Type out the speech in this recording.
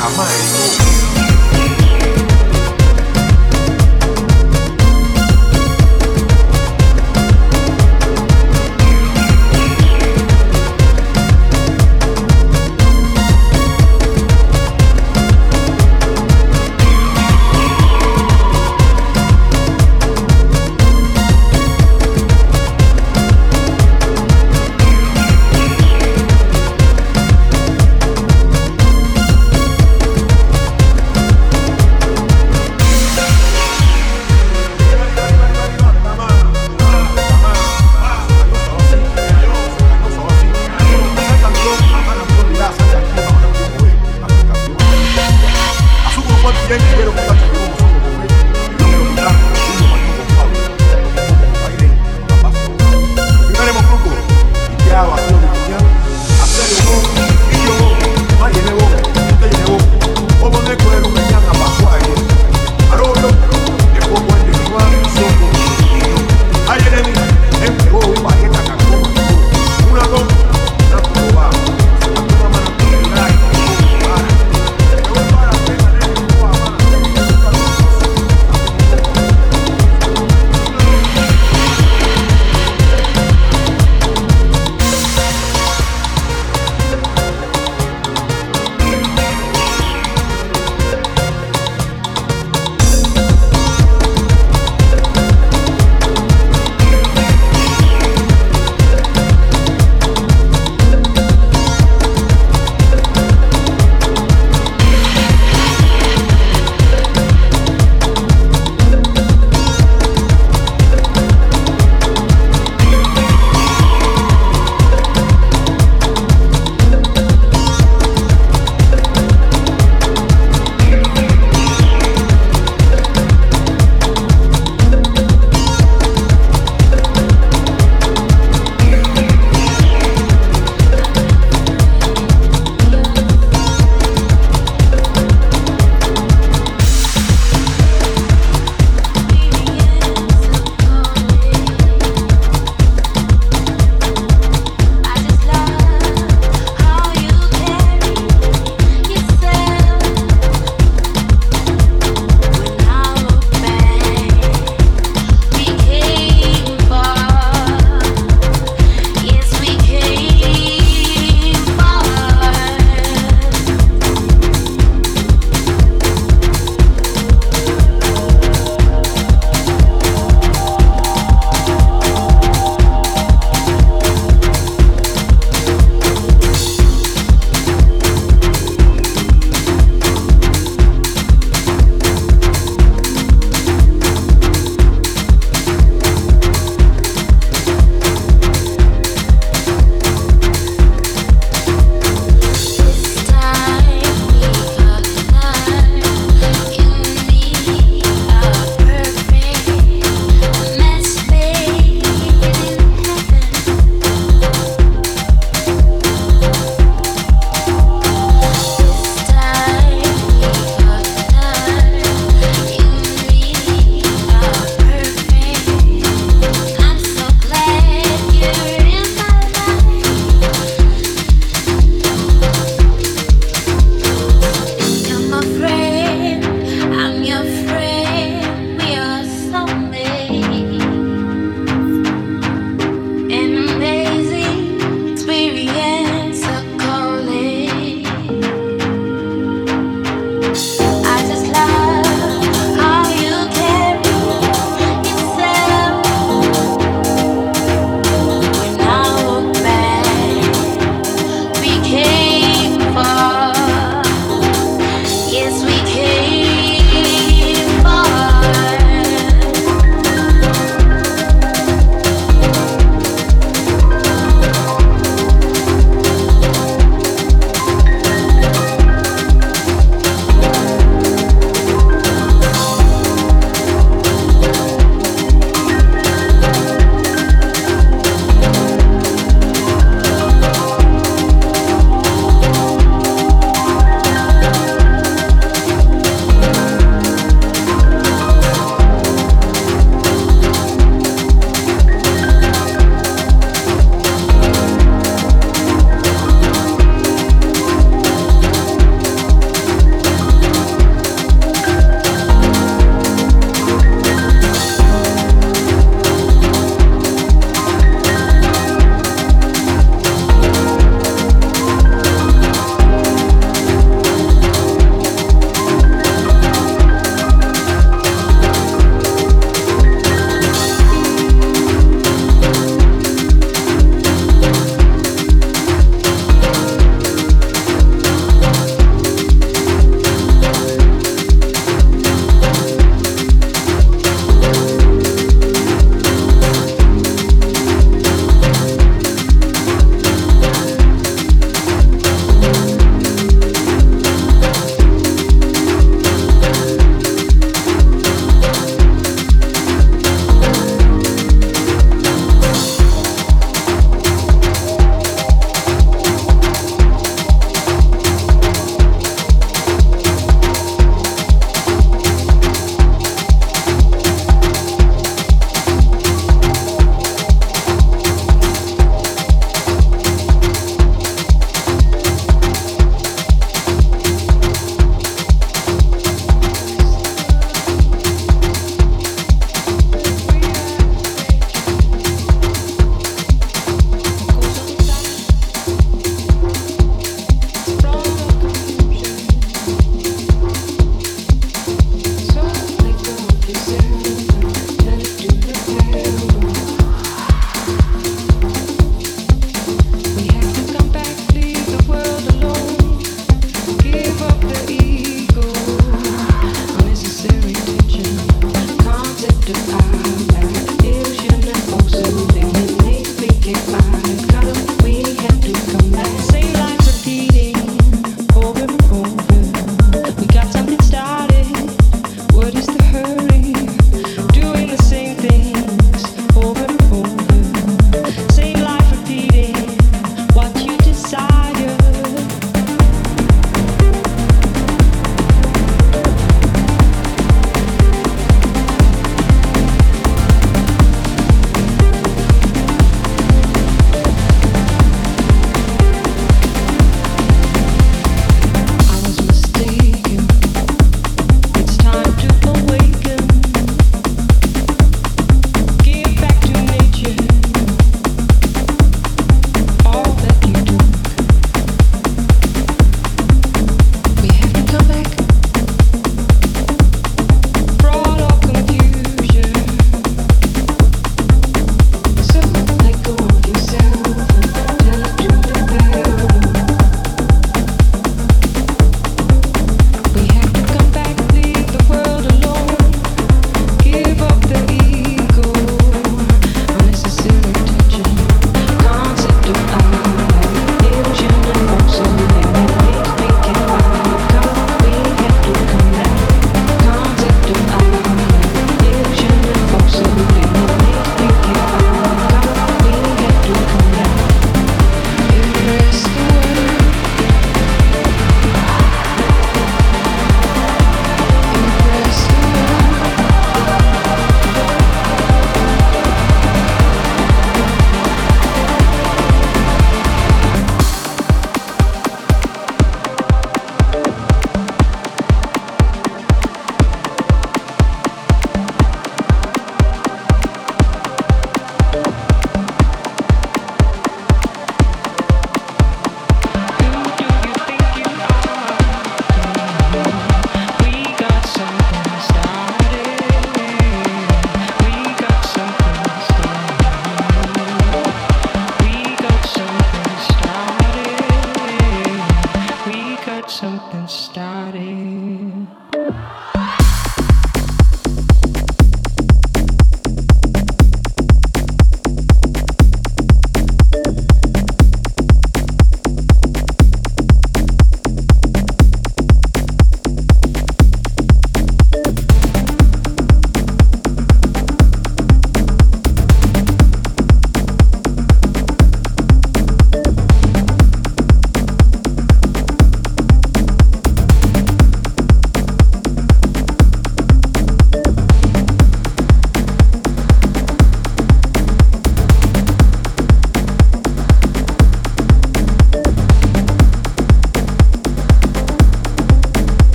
他卖。Bien, pero...